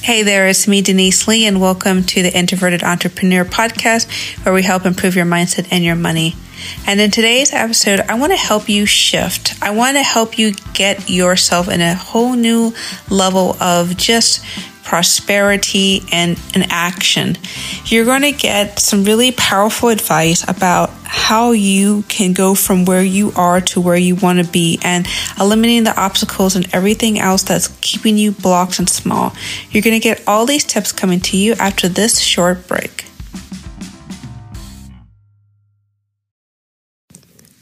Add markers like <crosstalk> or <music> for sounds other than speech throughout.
Hey there, it's me, Denise Lee, and welcome to the Introverted Entrepreneur Podcast, where we help improve your mindset and your money. And in today's episode, I want to help you shift. I want to help you get yourself in a whole new level of just prosperity and an action. You're going to get some really powerful advice about how you can go from where you are to where you want to be and eliminating the obstacles and everything else that's keeping you blocked and small. You're going to get all these tips coming to you after this short break.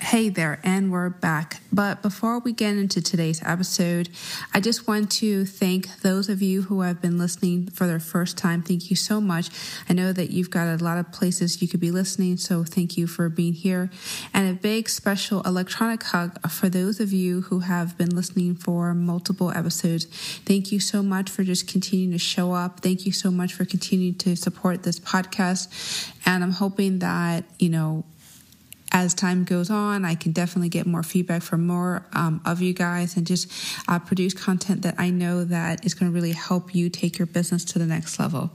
Hey there, and we're back. But before we get into today's episode, I just want to thank those of you who have been listening for their first time. Thank you so much. I know that you've got a lot of places you could be listening, so thank you for being here. And a big special electronic hug for those of you who have been listening for multiple episodes. Thank you so much for just continuing to show up. Thank you so much for continuing to support this podcast. And I'm hoping that, you know, as time goes on, I can definitely get more feedback from more um, of you guys and just uh, produce content that I know that is going to really help you take your business to the next level.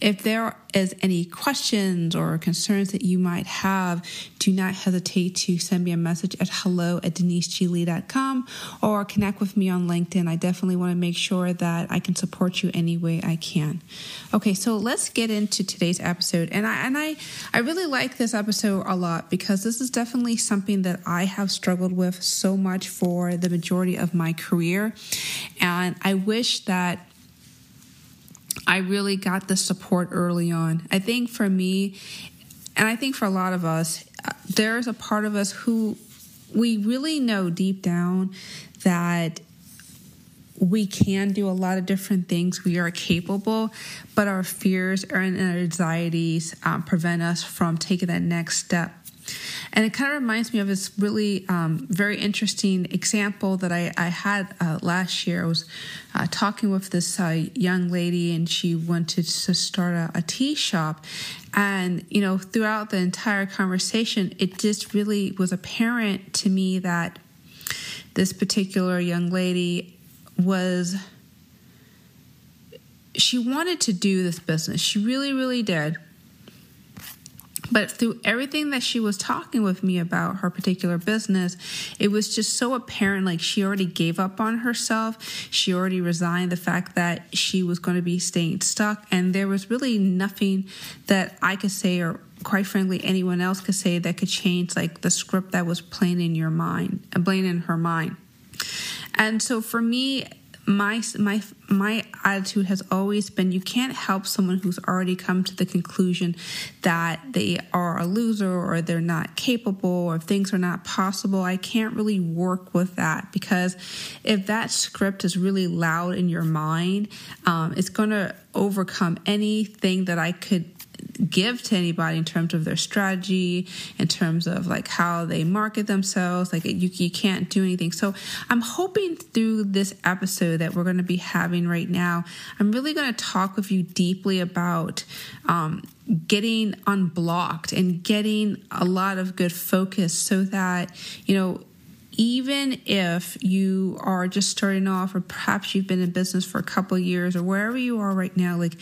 If there is any questions or concerns that you might have, do not hesitate to send me a message at hello at deniseglee.com or connect with me on LinkedIn. I definitely want to make sure that I can support you any way I can. Okay, so let's get into today's episode. And I and I I really like this episode a lot because this is definitely something that I have struggled with so much for the majority of my career. And I wish that I really got the support early on. I think for me, and I think for a lot of us, there's a part of us who we really know deep down that we can do a lot of different things. We are capable, but our fears and anxieties um, prevent us from taking that next step. And it kind of reminds me of this really um, very interesting example that I, I had uh, last year. I was uh, talking with this uh, young lady, and she wanted to start a, a tea shop. And, you know, throughout the entire conversation, it just really was apparent to me that this particular young lady was she wanted to do this business. She really, really did. But through everything that she was talking with me about her particular business, it was just so apparent like she already gave up on herself. She already resigned the fact that she was going to be staying stuck. And there was really nothing that I could say or quite frankly anyone else could say that could change like the script that was playing in your mind, and playing in her mind. And so for me, my my my attitude has always been you can't help someone who's already come to the conclusion that they are a loser or they're not capable or things are not possible. I can't really work with that because if that script is really loud in your mind um, it's going to overcome anything that i could give to anybody in terms of their strategy, in terms of like how they market themselves. Like you, you can't do anything. So I'm hoping through this episode that we're going to be having right now, I'm really going to talk with you deeply about um, getting unblocked and getting a lot of good focus so that, you know, even if you are just starting off or perhaps you've been in business for a couple years or wherever you are right now like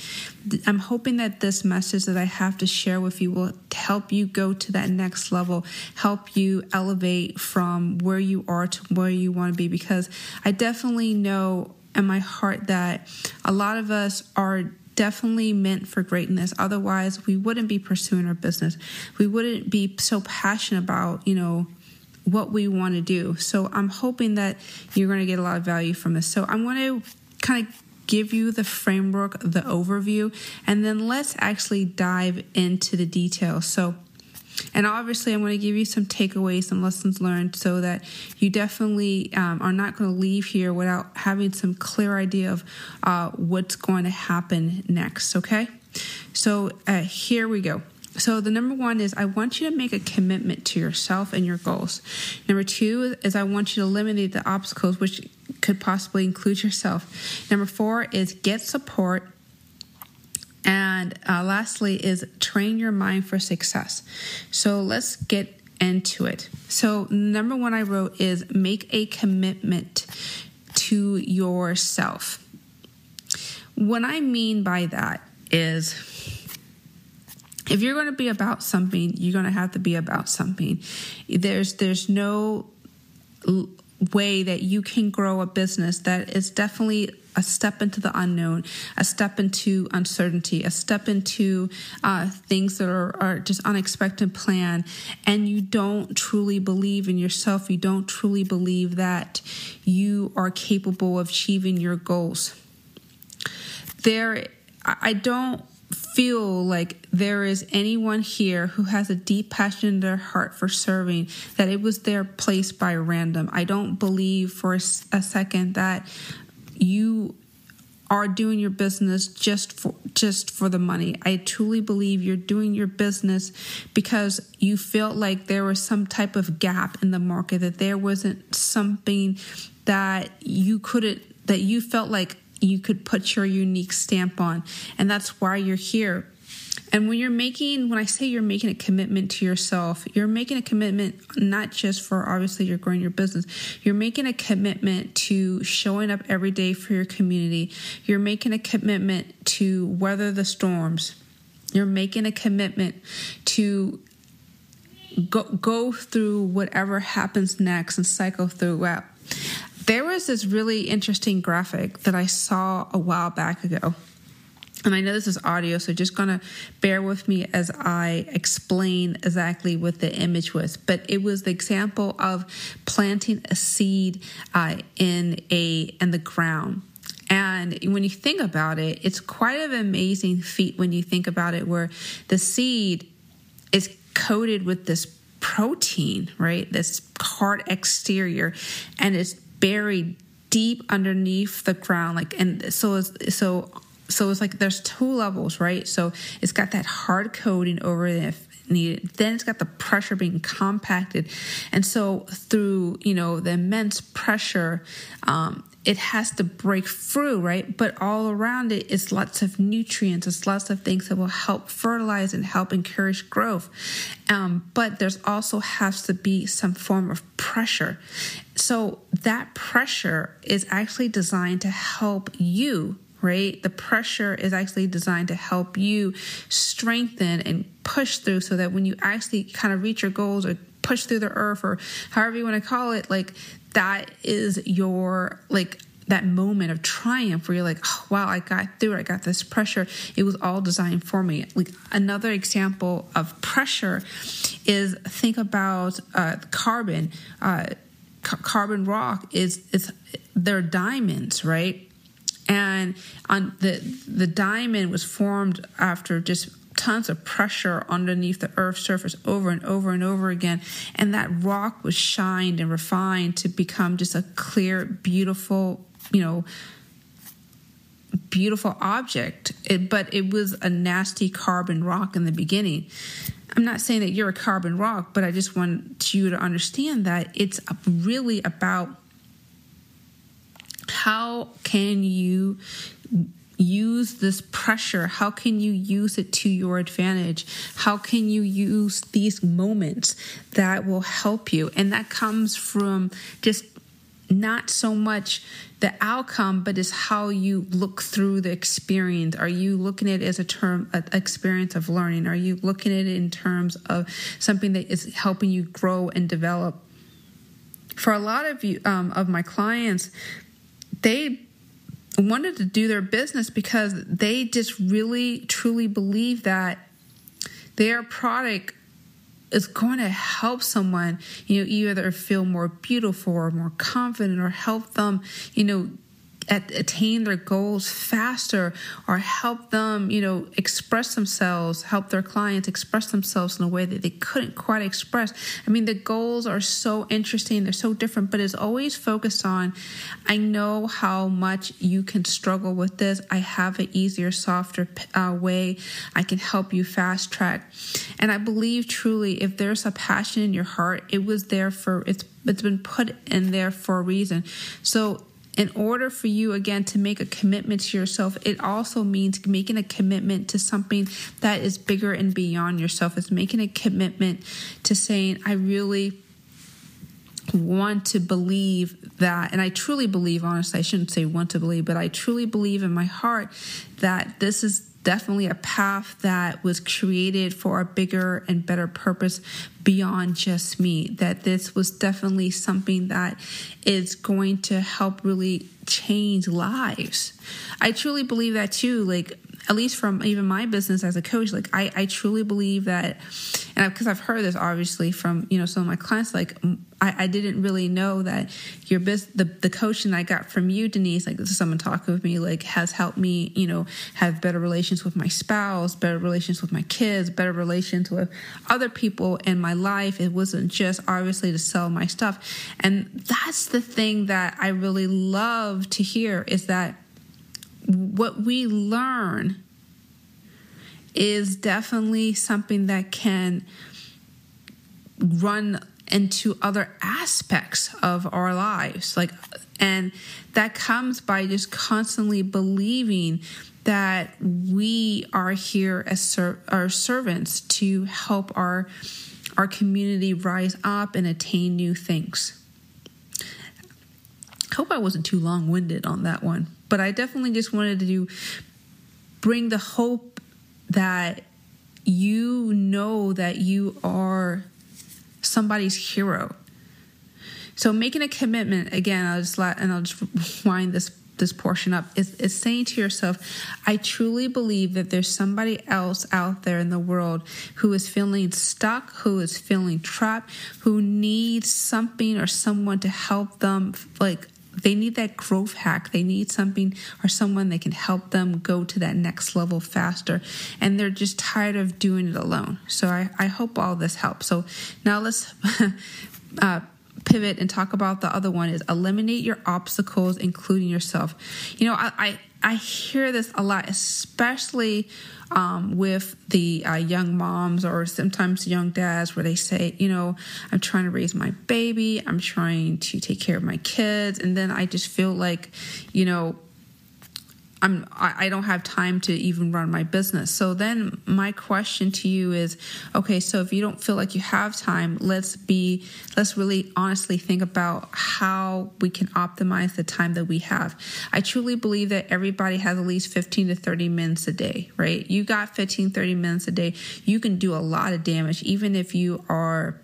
i'm hoping that this message that i have to share with you will help you go to that next level help you elevate from where you are to where you want to be because i definitely know in my heart that a lot of us are definitely meant for greatness. Otherwise, we wouldn't be pursuing our business. We wouldn't be so passionate about, you know, what we want to do. So I'm hoping that you're going to get a lot of value from this. So I'm going to kind of give you the framework, the overview, and then let's actually dive into the details. So and obviously, I'm going to give you some takeaways, some lessons learned, so that you definitely um, are not going to leave here without having some clear idea of uh, what's going to happen next. Okay, so uh, here we go. So, the number one is I want you to make a commitment to yourself and your goals. Number two is I want you to eliminate the obstacles, which could possibly include yourself. Number four is get support. And uh, lastly, is train your mind for success. So, let's get into it. So, number one I wrote is make a commitment to yourself what I mean by that is if you're going to be about something, you're going to have to be about something. There's there's no way that you can grow a business that is definitely a step into the unknown, a step into uncertainty, a step into uh, things that are, are just unexpected plan, and you don't truly believe in yourself, you don't truly believe that you are capable of achieving your goals. There, I don't feel like there is anyone here who has a deep passion in their heart for serving, that it was their place by random. I don't believe for a, second that you are doing your business just for just for the money. I truly believe you're doing your business because you felt like there was some type of gap in the market that there wasn't something that you couldn't that you felt like you could put your unique stamp on. And that's why you're here. And when you're making, when I say you're making a commitment to yourself, you're making a commitment not just for obviously you're growing your business, you're making a commitment to showing up every day for your community. You're making a commitment to weather the storms. You're making a commitment to go, go through whatever happens next and cycle throughout. There was this really interesting graphic that I saw a while back ago. And I know this is audio, so just gonna bear with me as I explain exactly what the image was. But it was the example of planting a seed uh, in a in the ground. And when you think about it, it's quite an amazing feat when you think about it, where the seed is coated with this protein, right? This hard exterior, and it's buried deep underneath the ground like and so it's so so it's like there's two levels right so it's got that hard coating over it if needed then it's got the pressure being compacted and so through you know the immense pressure um, it has to break through, right? But all around it is lots of nutrients, it's lots of things that will help fertilize and help encourage growth. Um, but there's also has to be some form of pressure. So that pressure is actually designed to help you right? The pressure is actually designed to help you strengthen and push through so that when you actually kind of reach your goals or push through the earth or however you want to call it, like that is your like that moment of triumph where you're like, oh, wow, I got through it. I got this pressure. It was all designed for me. Like another example of pressure is think about uh, carbon. Uh, carbon rock is it's they're diamonds, right? And on the the diamond was formed after just tons of pressure underneath the earth's surface over and over and over again. And that rock was shined and refined to become just a clear, beautiful, you know, beautiful object. It, but it was a nasty carbon rock in the beginning. I'm not saying that you're a carbon rock, but I just want you to understand that it's really about how can you use this pressure? How can you use it to your advantage? How can you use these moments that will help you? And that comes from just not so much the outcome, but is how you look through the experience. Are you looking at it as a term, an experience of learning? Are you looking at it in terms of something that is helping you grow and develop? For a lot of you, um, of my clients, they wanted to do their business because they just really truly believe that their product is going to help someone, you know, either feel more beautiful or more confident or help them, you know, attain their goals faster or help them, you know, express themselves, help their clients express themselves in a way that they couldn't quite express. I mean, the goals are so interesting, they're so different, but it's always focused on I know how much you can struggle with this. I have an easier, softer uh, way. I can help you fast track. And I believe truly if there's a passion in your heart, it was there for it's it's been put in there for a reason. So in order for you again to make a commitment to yourself it also means making a commitment to something that is bigger and beyond yourself. It's making a commitment to saying i really want to believe that, and I truly believe, honestly, I shouldn't say want to believe, but I truly believe in my heart that this is definitely a path that was created for a bigger and better purpose beyond just me. That this was definitely something that is going to help really change lives. I truly believe that too. Like, at least from even my business as a coach, like I, I truly believe that, and because I've heard this obviously from you know some of my clients, like I, I didn't really know that your business, the the coaching I got from you, Denise, like this is someone talking with me, like has helped me, you know, have better relations with my spouse, better relations with my kids, better relations with other people in my life. It wasn't just obviously to sell my stuff, and that's the thing that I really love to hear is that what we learn is definitely something that can run into other aspects of our lives like and that comes by just constantly believing that we are here as ser- our servants to help our our community rise up and attain new things. Hope I wasn't too long-winded on that one. But I definitely just wanted to bring the hope that you know that you are somebody's hero. So making a commitment again, I'll just let and I'll just wind this this portion up is, is saying to yourself, I truly believe that there's somebody else out there in the world who is feeling stuck, who is feeling trapped, who needs something or someone to help them like they need that growth hack. They need something or someone that can help them go to that next level faster. And they're just tired of doing it alone. So I, I hope all this helps. So now let's <laughs> uh, pivot and talk about the other one is eliminate your obstacles, including yourself. You know, I, I, I hear this a lot, especially um, with the uh, young moms or sometimes young dads where they say, you know, I'm trying to raise my baby, I'm trying to take care of my kids, and then I just feel like, you know, I'm I don't have time to even run my business. So then my question to you is okay, so if you don't feel like you have time, let's be let's really honestly think about how we can optimize the time that we have. I truly believe that everybody has at least 15 to 30 minutes a day, right? You got 15 30 minutes a day. You can do a lot of damage even if you are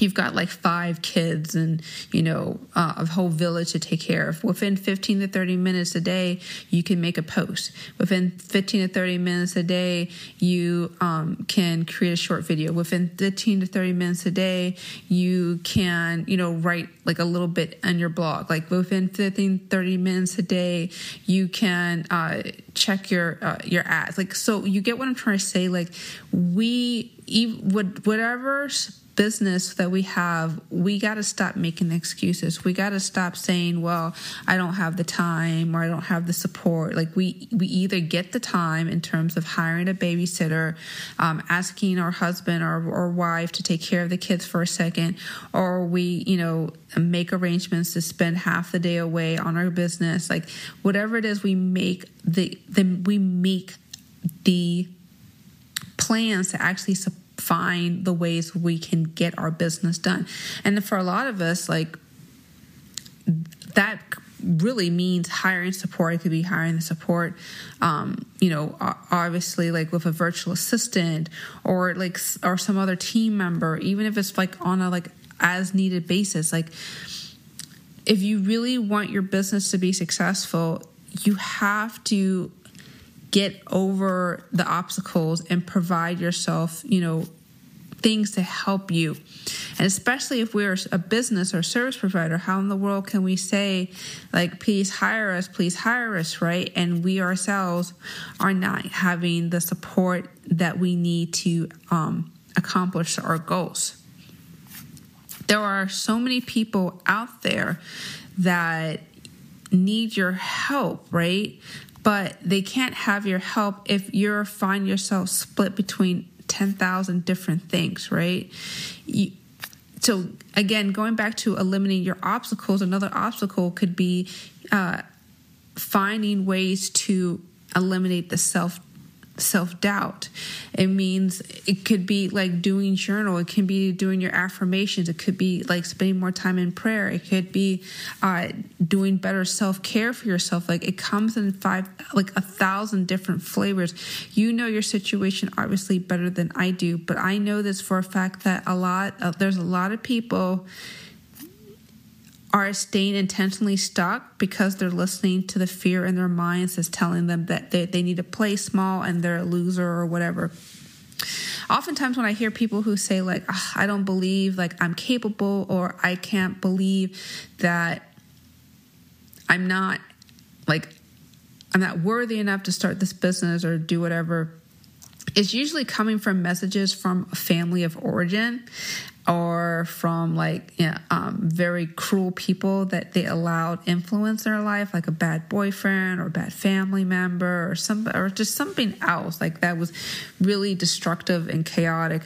you've got like five kids and you know uh, a whole village to take care of. Within 15 to 30 minutes a day you can make a post. Within 15 to 30 minutes a day you um, can create a short video. Within 15 to 30 minutes a day you can you know write like a little bit on your blog. Like within 15 30 minutes a day you can uh, check your uh, your ads. Like so you get what i'm trying to say? Like we even, whatever business that we have, we got to stop making excuses. We got to stop saying, "Well, I don't have the time or I don't have the support." Like we we either get the time in terms of hiring a babysitter, um, asking our husband or, or wife to take care of the kids for a second, or we you know make arrangements to spend half the day away on our business. Like whatever it is, we make the then we make the plans to actually support find the ways we can get our business done. And for a lot of us, like that really means hiring support. It could be hiring the support, um, you know, obviously like with a virtual assistant or like or some other team member, even if it's like on a like as needed basis. Like if you really want your business to be successful, you have to get over the obstacles and provide yourself, you know, things to help you. And especially if we're a business or service provider, how in the world can we say, like, please hire us, please hire us, right? And we ourselves are not having the support that we need to um, accomplish our goals. There are so many people out there that need your help, right? But they can't have your help if you find yourself split between 10,000 different things, right? You, so again, going back to eliminating your obstacles, another obstacle could be uh, finding ways to eliminate the self self doubt. It means it could be like doing journal. It can be doing your affirmations. It could be like spending more time in prayer. It could be uh, doing better self care for yourself. Like it comes in five, like a thousand different flavors. You know your situation obviously better than I do, but I know this for a fact that a lot of, there's a lot of people are staying intentionally stuck because they're listening to the fear in their minds that's telling them that they, they need to play small and they're a loser or whatever. Oftentimes when i hear people who say like ah, i don't believe like i'm capable or i can't believe that i'm not like i'm not worthy enough to start this business or do whatever it's usually coming from messages from a family of origin or from like you know, um, very cruel people that they allowed influence in their life, like a bad boyfriend or bad family member or some or just something else like that was really destructive and chaotic.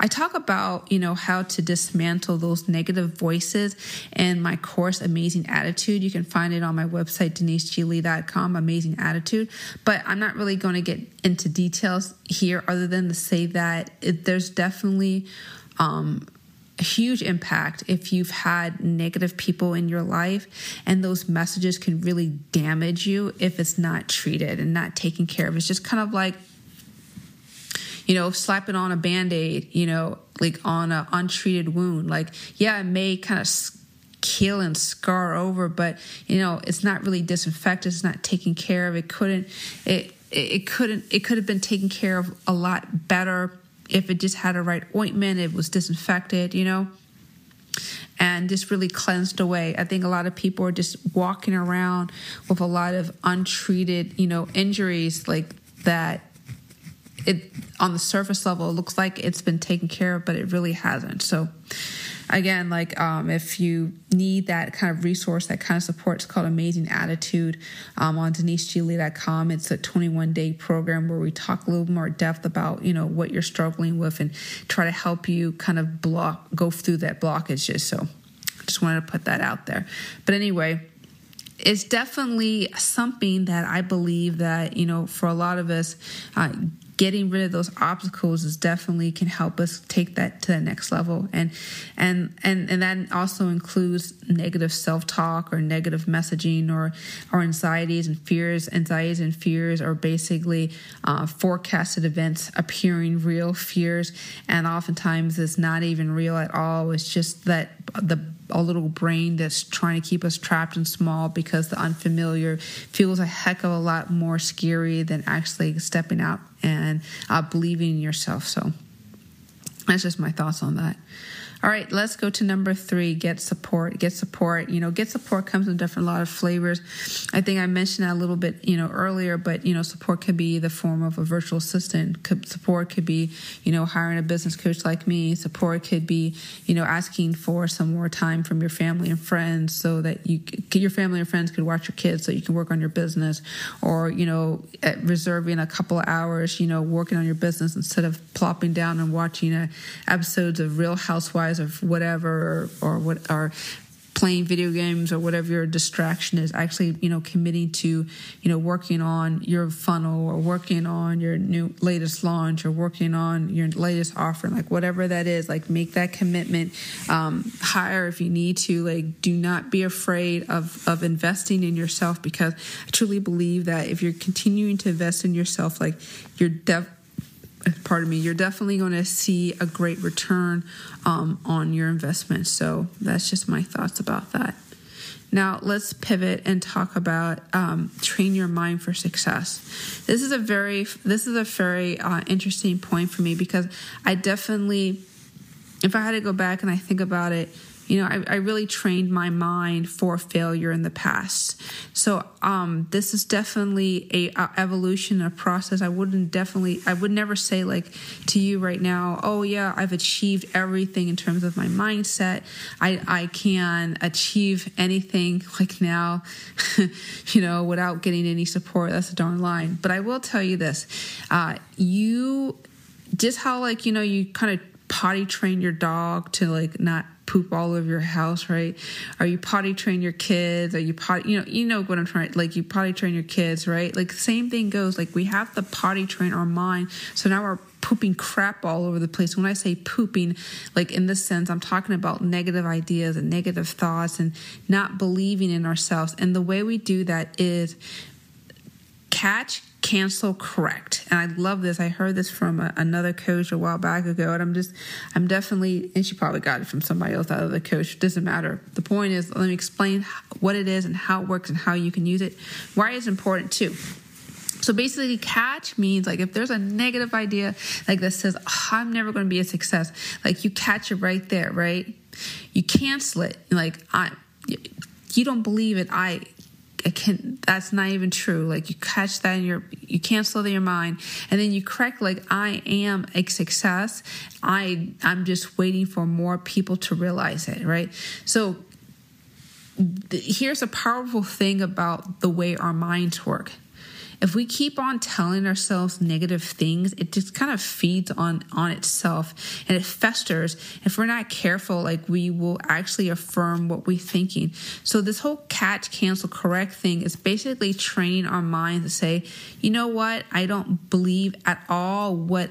I talk about, you know, how to dismantle those negative voices in my course, Amazing Attitude. You can find it on my website, deniseglee.com, Amazing Attitude. But I'm not really going to get into details here other than to say that it, there's definitely um, a huge impact if you've had negative people in your life and those messages can really damage you if it's not treated and not taken care of. It's just kind of like you know slapping on a band-aid you know like on an untreated wound. Like yeah it may kind of kill and scar over but you know it's not really disinfected it's not taken care of. It couldn't it it couldn't it could have been taken care of a lot better if it just had a right ointment, it was disinfected, you know, and just really cleansed away. I think a lot of people are just walking around with a lot of untreated, you know, injuries like that. It on the surface level, it looks like it's been taken care of, but it really hasn't. So, again, like um, if you need that kind of resource, that kind of support, it's called Amazing Attitude um, on deniseglee.com. It's a 21 day program where we talk a little more depth about, you know, what you're struggling with and try to help you kind of block, go through that blockages. So just wanted to put that out there. But anyway, it's definitely something that I believe that, you know, for a lot of us, uh, getting rid of those obstacles is definitely can help us take that to the next level. And and and and that also includes negative self-talk or negative messaging or or anxieties and fears anxieties and fears are basically uh, forecasted events appearing real fears. And oftentimes it's not even real at all. It's just that the a little brain that's trying to keep us trapped and small because the unfamiliar feels a heck of a lot more scary than actually stepping out and uh, believing in yourself. So that's just my thoughts on that. All right, let's go to number three get support. Get support. You know, get support comes in different, a lot of flavors. I think I mentioned that a little bit, you know, earlier, but, you know, support could be the form of a virtual assistant. Support could be, you know, hiring a business coach like me. Support could be, you know, asking for some more time from your family and friends so that you, your family and friends could watch your kids so you can work on your business or, you know, reserving a couple of hours, you know, working on your business instead of plopping down and watching uh, episodes of Real Housewives of whatever or, what or playing video games or whatever your distraction is actually you know committing to you know working on your funnel or working on your new latest launch or working on your latest offering like whatever that is like make that commitment um, hire if you need to like do not be afraid of of investing in yourself because i truly believe that if you're continuing to invest in yourself like you're def- pardon me, you're definitely going to see a great return um, on your investment. So that's just my thoughts about that. Now let's pivot and talk about um, train your mind for success. This is a very this is a very uh, interesting point for me because I definitely, if I had to go back and I think about it, you know, I, I, really trained my mind for failure in the past. So um, this is definitely a, a, evolution, a process. I wouldn't definitely, I would never say like to you right now, oh yeah, I've achieved everything in terms of my mindset. I I can achieve anything like now, <laughs> you know, without getting any support. That's a darn line. But I will tell you this, uh, you just how like you know you kind of potty train your dog to like not poop all over your house, right? Are you potty train your kids, Are you potty, you know, you know what I'm trying, like you potty train your kids, right? Like same thing goes. Like we have to potty train our mind, so now we're pooping crap all over the place. When I say pooping, like in this sense, I'm talking about negative ideas and negative thoughts and not believing in ourselves. And the way we do that is catch cancel correct and i love this i heard this from a, another coach a while back ago and i'm just i'm definitely and she probably got it from somebody else out of the coach doesn't matter the point is let me explain what it is and how it works and how you can use it why it's important too so basically, catch means like if there's a negative idea like that says, oh, I'm never going to be a success, like you catch it right there, right? You cancel it. Like, I, you don't believe it. I, it can that's not even true. Like you catch that in your you cancel it in your mind and then you correct like i am a success. I i'm just waiting for more people to realize it right? So here's a powerful thing about the way our minds work if we keep on telling ourselves negative things, it just kind of feeds on on itself and it festers. If we're not careful, like we will actually affirm what we're thinking. So this whole catch, cancel, correct thing is basically training our mind to say, you know what, I don't believe at all what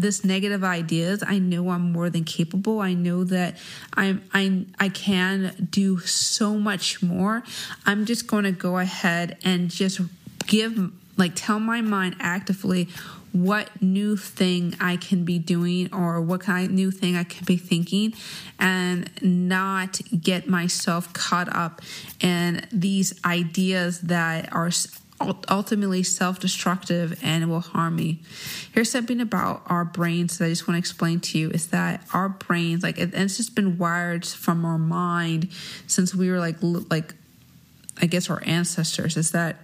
this negative ideas i know i'm more than capable i know that i'm i i can do so much more i'm just going to go ahead and just give like tell my mind actively what new thing I can be doing or what kind of new thing I can be thinking and not get myself caught up in these ideas that are ultimately self-destructive and will harm me. Here's something about our brains that I just want to explain to you is that our brains like it's just been wired from our mind since we were like like I guess our ancestors is that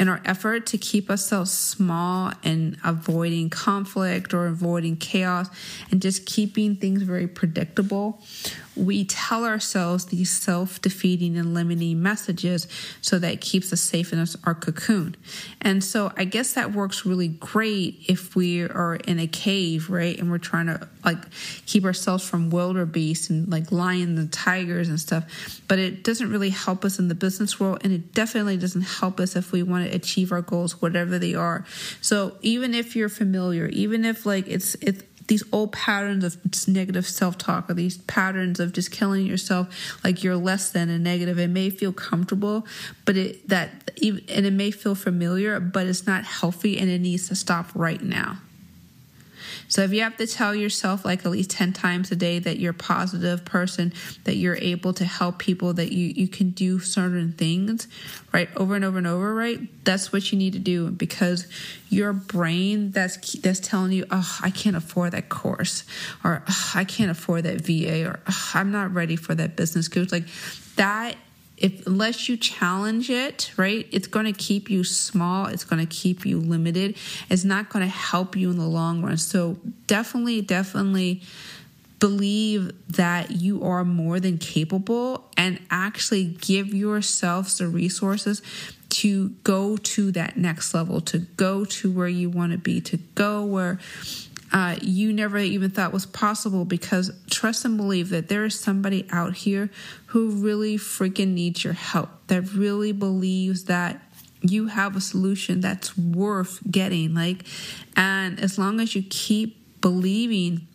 in our effort to keep ourselves small and avoiding conflict or avoiding chaos and just keeping things very predictable, we tell ourselves these self defeating and limiting messages so that it keeps us safe in our cocoon. And so I guess that works really great if we are in a cave, right? And we're trying to like keep ourselves from wildebeest and like lions and tigers and stuff. But it doesn't really help us in the business world. And it definitely doesn't help us if we want to achieve our goals, whatever they are. So even if you're familiar, even if like it's, it's, these old patterns of negative self-talk or these patterns of just killing yourself like you're less than a negative it may feel comfortable but it that and it may feel familiar but it's not healthy and it needs to stop right now so if you have to tell yourself like at least 10 times a day that you're a positive person, that you're able to help people, that you, you can do certain things, right, over and over and over, right, that's what you need to do because your brain that's that's telling you, oh, I can't afford that course, or oh, I can't afford that VA, or oh, I'm not ready for that business coach, like that if unless you challenge it, right, it's going to keep you small, it's going to keep you limited. It's not going to help you in the long run. So definitely definitely believe that you are more than capable and actually give yourselves the resources to go to that next level, to go to where you want to be, to go where uh, you never even thought was possible because trust and believe that there is somebody out here who really freaking needs your help, that really believes that you have a solution that's worth getting. Like, and as long as you keep believing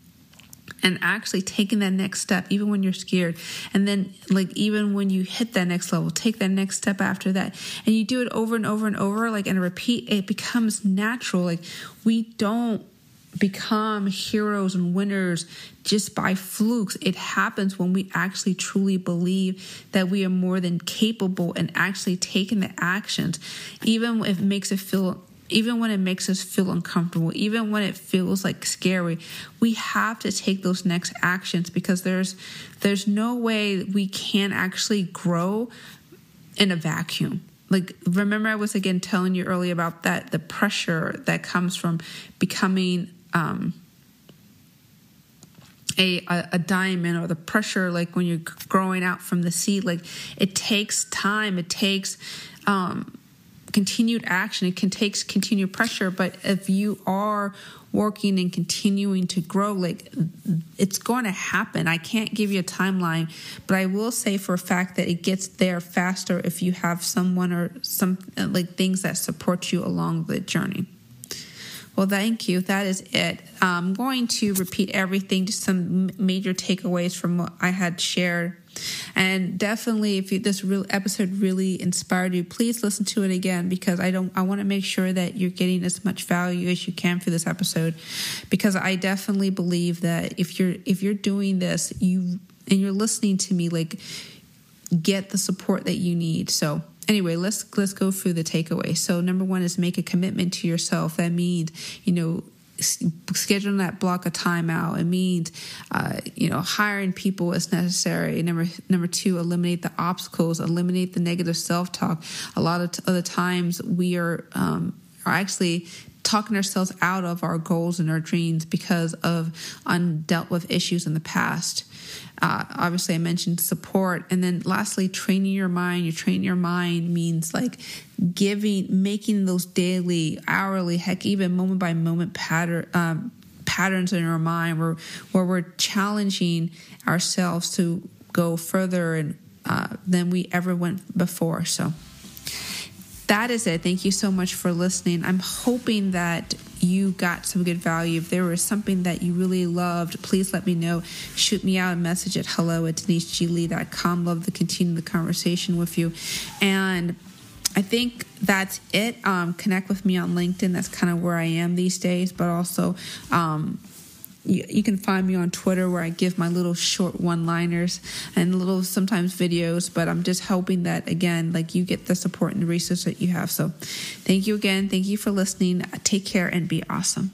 and actually taking that next step even when you're scared and then like even when you hit that next level take that next step after that and you do it over and over and over like and repeat it becomes natural like we don't become heroes and winners just by flukes. It happens when we actually truly believe that we are more than capable and actually taking the actions, even if it makes it feel even when it makes us feel uncomfortable, even when it feels like scary, we have to take those next actions because there's there's no way we can actually grow in a vacuum like remember i was again telling you earlier about that the pressure that comes from becoming um, a, a, a diamond or the pressure like when you're growing out from the seed like it takes time it takes um, continued action. It can take continued pressure, but if you are working and continuing to grow, like it's going to happen. I can't give you a timeline, but I will say for a fact that it gets there faster if you have someone or some like things that support you along the journey. Well, thank you. That is it. I'm going to repeat everything, just some major takeaways from what I had shared. And definitely, if you, this real episode really inspired you, please listen to it again because I don't. I want to make sure that you're getting as much value as you can for this episode, because I definitely believe that if you're if you're doing this, you and you're listening to me, like get the support that you need. So anyway, let's let's go through the takeaway. So number one is make a commitment to yourself. That means you know scheduling that block of time out. It means, uh, you know, hiring people as necessary. Number number two, eliminate the obstacles, eliminate the negative self talk. A lot of t- other times we are um, are actually talking ourselves out of our goals and our dreams because of undealt with issues in the past. Uh, obviously, I mentioned support. And then lastly, training your mind. You train your mind means like giving, making those daily, hourly, heck, even moment by moment pattern, um, patterns in our mind where, where we're challenging ourselves to go further and uh, than we ever went before. So that is it. Thank you so much for listening. I'm hoping that you got some good value. If there was something that you really loved, please let me know. Shoot me out a message at hello at deniseglee.com. Love to continue the conversation with you. And I think that's it. Um, connect with me on LinkedIn. That's kind of where I am these days, but also um, you, you, can find me on Twitter where I give my little short one liners and little sometimes videos. But I'm just hoping that, again, like you get the support and the research that you have. So thank you again. Thank you for listening. Take care and be awesome.